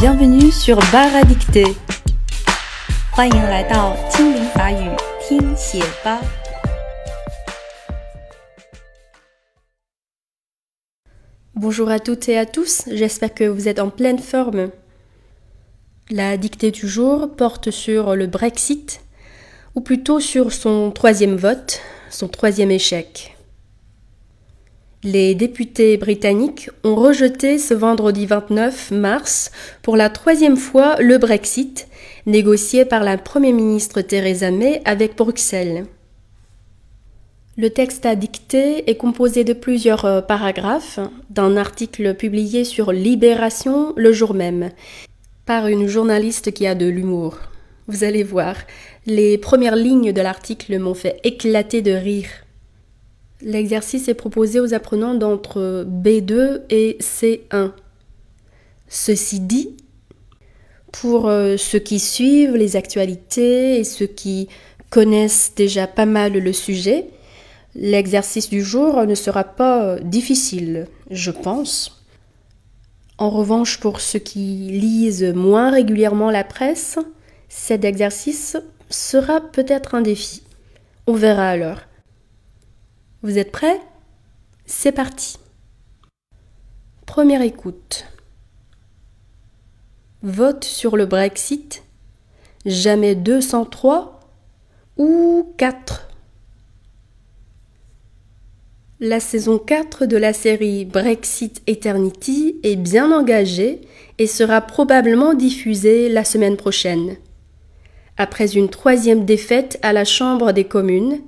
Bienvenue sur Bar Dicté. 欢迎来到精灵法语听写吧。Bonjour à toutes et à tous, j'espère que vous êtes en pleine forme. La dictée du jour porte sur le Brexit, ou plutôt sur son troisième vote, son troisième échec. Les députés britanniques ont rejeté ce vendredi 29 mars pour la troisième fois le Brexit, négocié par la Première ministre Theresa May avec Bruxelles. Le texte à dicter est composé de plusieurs euh, paragraphes d'un article publié sur Libération le jour même par une journaliste qui a de l'humour. Vous allez voir, les premières lignes de l'article m'ont fait éclater de rire. L'exercice est proposé aux apprenants d'entre B2 et C1. Ceci dit, pour euh, ceux qui suivent les actualités et ceux qui connaissent déjà pas mal le sujet, l'exercice du jour ne sera pas euh, difficile, je pense. En revanche, pour ceux qui lisent moins régulièrement la presse, cet exercice sera peut-être un défi. On verra alors. Vous êtes prêts? C'est parti. Première écoute. Vote sur le Brexit Jamais 203 ou 4 La saison 4 de la série Brexit Eternity est bien engagée et sera probablement diffusée la semaine prochaine. Après une troisième défaite à la Chambre des communes,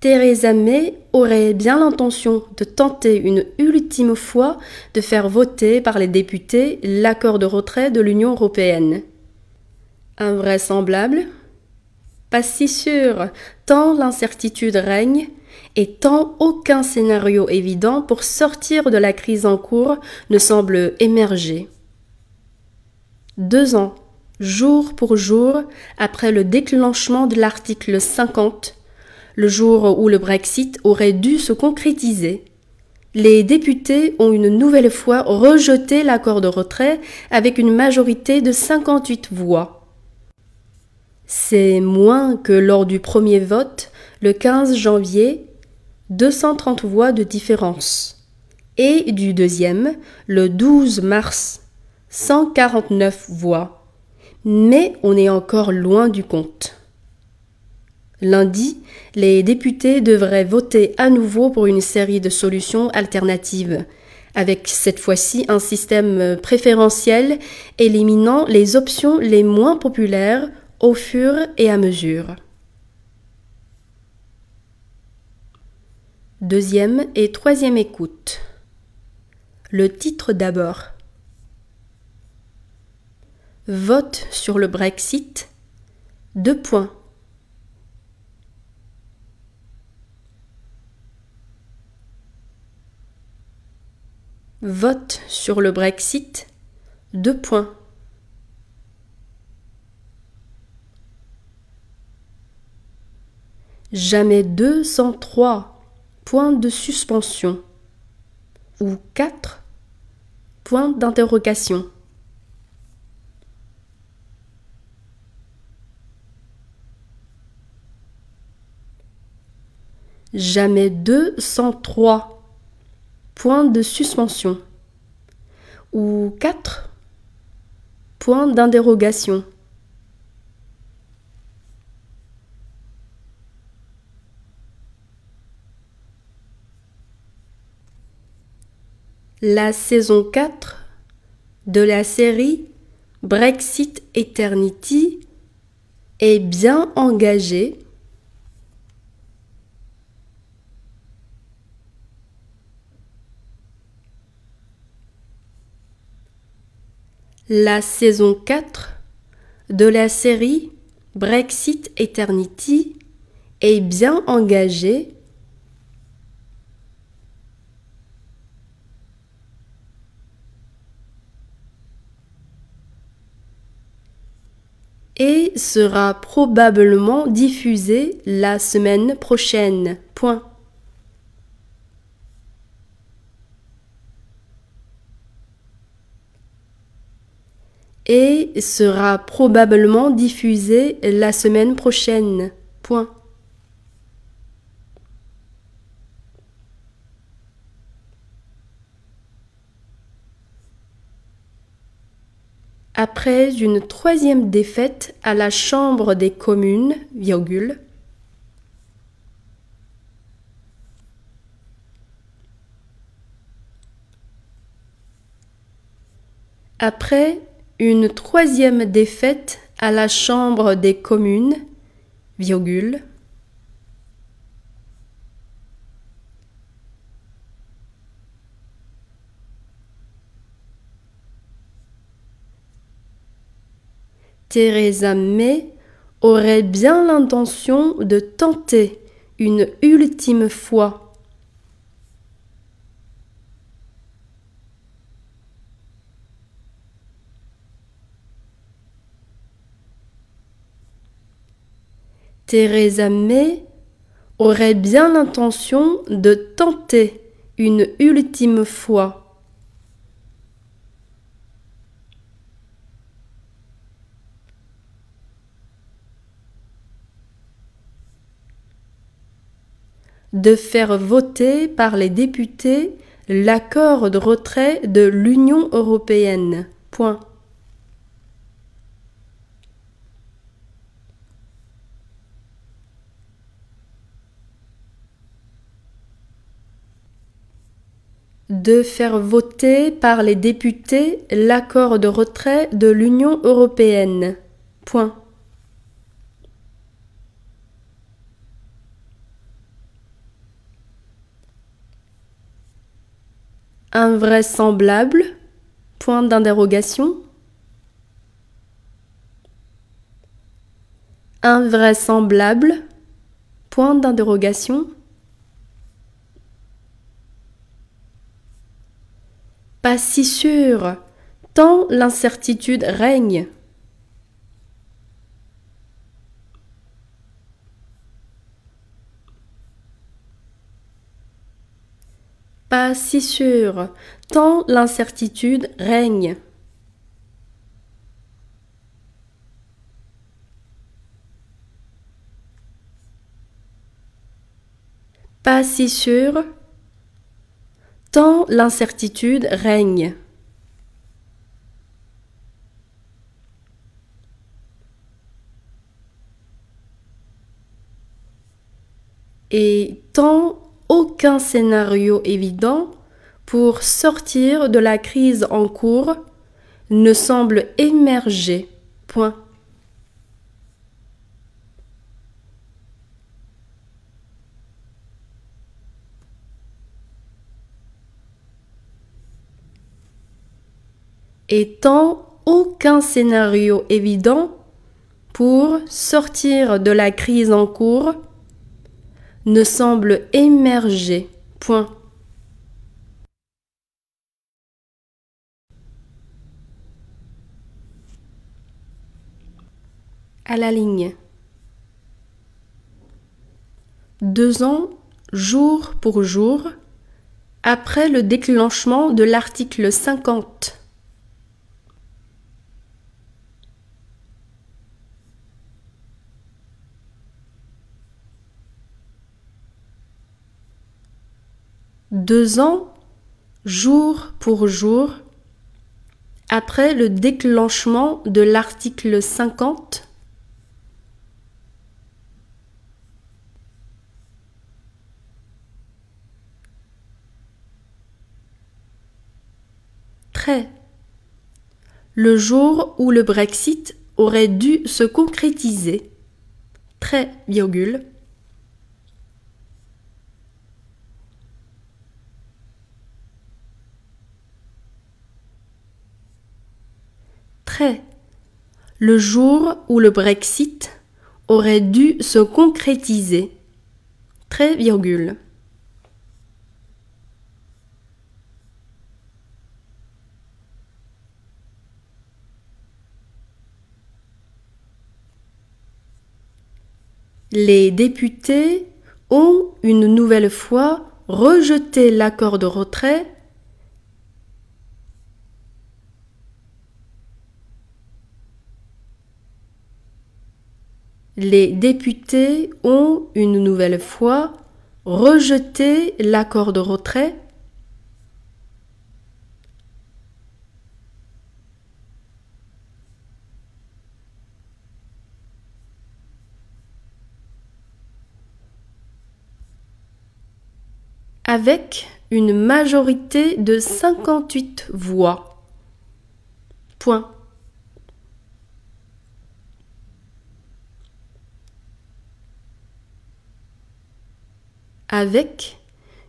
Theresa May aurait bien l'intention de tenter une ultime fois de faire voter par les députés l'accord de retrait de l'Union européenne. Invraisemblable Pas si sûr, tant l'incertitude règne et tant aucun scénario évident pour sortir de la crise en cours ne semble émerger. Deux ans, jour pour jour, après le déclenchement de l'article 50, le jour où le Brexit aurait dû se concrétiser. Les députés ont une nouvelle fois rejeté l'accord de retrait avec une majorité de 58 voix. C'est moins que lors du premier vote, le 15 janvier, 230 voix de différence. Et du deuxième, le 12 mars, 149 voix. Mais on est encore loin du compte. Lundi, les députés devraient voter à nouveau pour une série de solutions alternatives, avec cette fois-ci un système préférentiel éliminant les options les moins populaires au fur et à mesure. Deuxième et troisième écoute. Le titre d'abord. Vote sur le Brexit. Deux points. Vote sur le Brexit. Deux points. Jamais 203 points de suspension ou 4 points d'interrogation. Jamais 203 point de suspension ou 4 points d'interrogation. La saison 4 de la série Brexit Eternity est bien engagée la saison 4 de la série Brexit Eternity est bien engagée et sera probablement diffusée la semaine prochaine. Point. Et sera probablement diffusé la semaine prochaine. Point. Après une troisième défaite à la Chambre des communes, virgule, Après une troisième défaite à la Chambre des communes, virgule, Theresa May aurait bien l'intention de tenter une ultime fois Theresa May aurait bien l'intention de tenter une ultime fois. de faire voter par les députés l'accord de retrait de l'Union européenne. Point. De faire voter par les députés l'accord de retrait de l'Union européenne. Point. Invraisemblable. Point d'interrogation. Invraisemblable. Point d'interrogation. Pas si sûr, tant l'incertitude règne. Pas si sûr, tant l'incertitude règne. Pas si sûr, tant l'incertitude règne. Et tant aucun scénario évident pour sortir de la crise en cours ne semble émerger. Point. Étant aucun scénario évident pour sortir de la crise en cours ne semble émerger. Point. À la ligne. Deux ans, jour pour jour, après le déclenchement de l'article 50 deux ans, jour pour jour, après le déclenchement de l'article 50, très, le jour où le Brexit aurait dû se concrétiser, très, le jour où le Brexit aurait dû se concrétiser. Très virgule. Les députés ont une nouvelle fois rejeté l'accord de retrait les députés ont une nouvelle fois rejeté l'accord de retrait avec une majorité de 58 voix. Point. Avec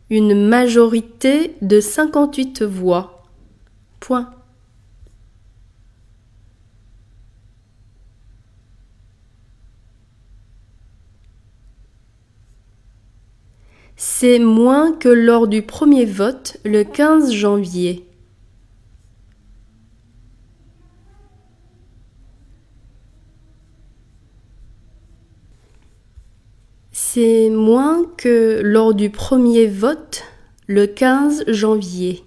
une majorité de 58 voix. Point. C'est moins que lors du premier vote le 15 janvier. C'est moins que lors du premier vote le 15 janvier.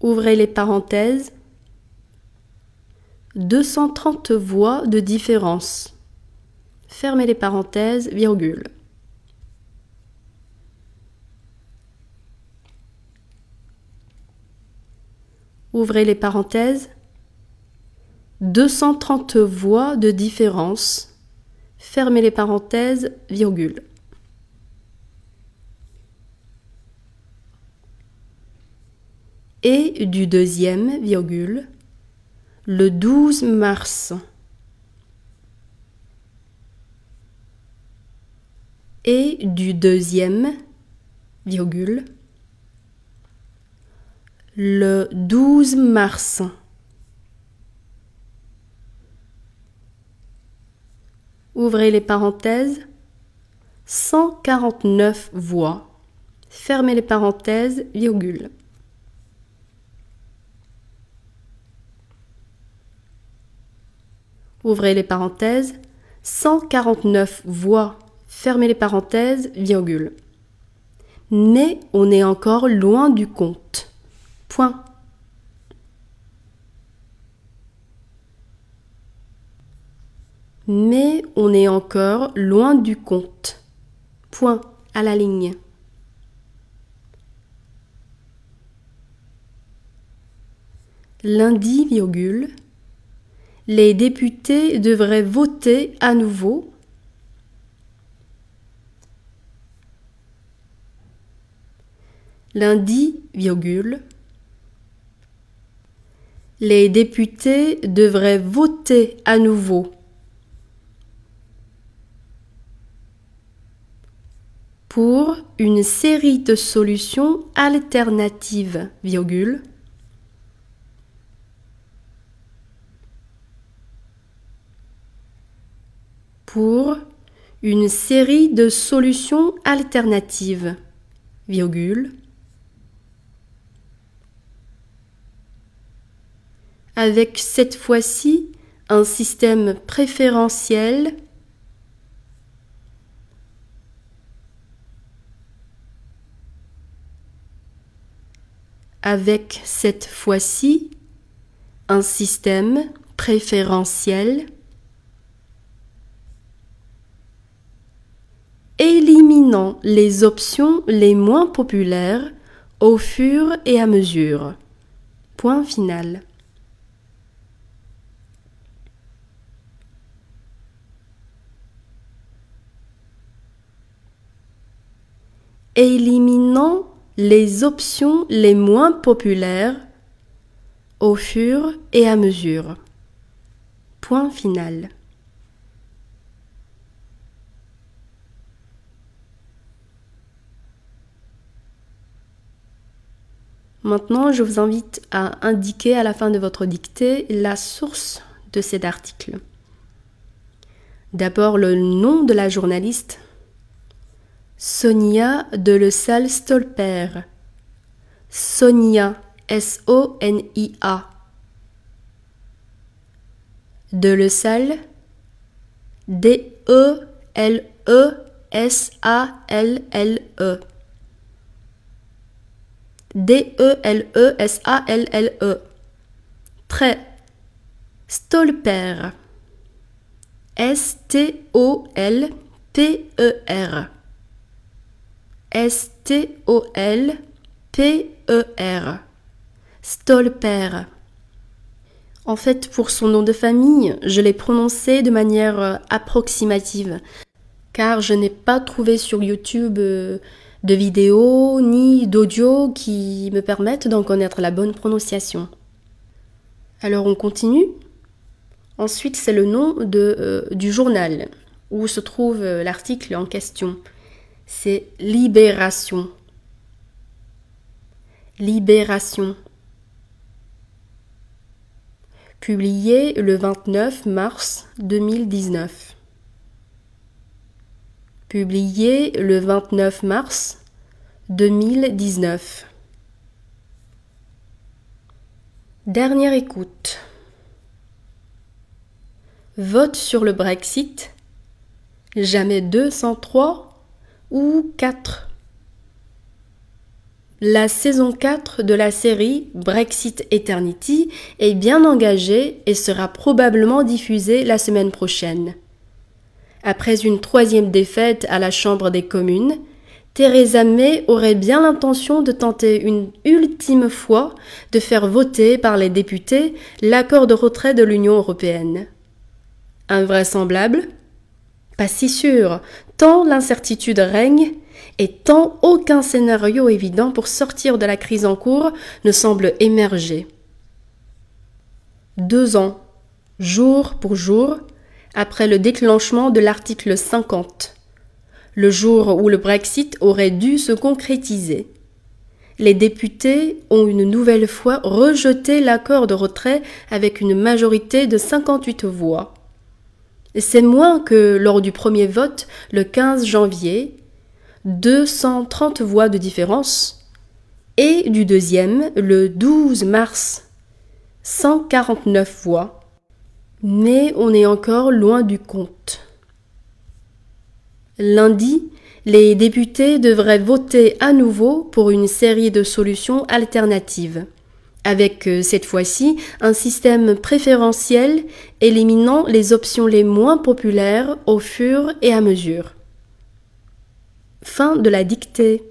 Ouvrez les parenthèses. 230 voix de différence. Fermez les parenthèses, virgule. Ouvrez les parenthèses. 230 voix de différence. Fermez les parenthèses, virgule. Et du deuxième, virgule, le 12 mars. Et du deuxième, virgule, le 12 mars. Ouvrez les parenthèses. 149 voix. Fermez les parenthèses, virgule. Ouvrez les parenthèses. 149 voix. Fermez les parenthèses, virgule. Mais on est encore loin du compte. Point. Mais on est encore loin du compte. Point à la ligne. Lundi, virgule, les députés devraient voter à nouveau lundi, virgule, les députés devraient voter à nouveau. pour une série de solutions alternatives, virgule, pour une série de solutions alternatives, virgule, avec cette fois-ci un système préférentiel avec cette fois-ci un système préférentiel éliminant les options les moins populaires au fur et à mesure. Point final. Éliminant les options les moins populaires au fur et à mesure. Point final. Maintenant, je vous invite à indiquer à la fin de votre dictée la source de cet article. D'abord le nom de la journaliste Sonia de Le Salle Stolper. Sonia, S-O-N-I-A. De Le Salle, D-E-L-E-S-A-L-L-E. D-E-L-E-S-A-L-L-E. Très. Stolper. S-T-O-L-P-E-R. S-T-O-L-P-E-R. Stolper. En fait, pour son nom de famille, je l'ai prononcé de manière euh, approximative, car je n'ai pas trouvé sur YouTube euh, de vidéos ni d'audio qui me permettent d'en connaître la bonne prononciation. Alors on continue. Ensuite, c'est le nom euh, du journal où se trouve l'article en question. C'est Libération. Libération publié le 29 mars 2019. Publié le 29 mars 2019. Dernière écoute. Vote sur le Brexit. Jamais 203 ou 4. La saison 4 de la série Brexit Eternity est bien engagée et sera probablement diffusée la semaine prochaine. Après une troisième défaite à la Chambre des communes, Theresa May aurait bien l'intention de tenter une ultime fois de faire voter par les députés l'accord de retrait de l'Union européenne. Invraisemblable Si sûr, tant l'incertitude règne et tant aucun scénario évident pour sortir de la crise en cours ne semble émerger. Deux ans, jour pour jour, après le déclenchement de l'article 50, le jour où le Brexit aurait dû se concrétiser. Les députés ont une nouvelle fois rejeté l'accord de retrait avec une majorité de 58 voix. C'est moins que lors du premier vote le 15 janvier, 230 voix de différence, et du deuxième, le 12 mars, 149 voix. Mais on est encore loin du compte. Lundi, les députés devraient voter à nouveau pour une série de solutions alternatives, avec euh, cette fois-ci un système préférentiel éliminant les options les moins populaires au fur et à mesure. Fin de la dictée.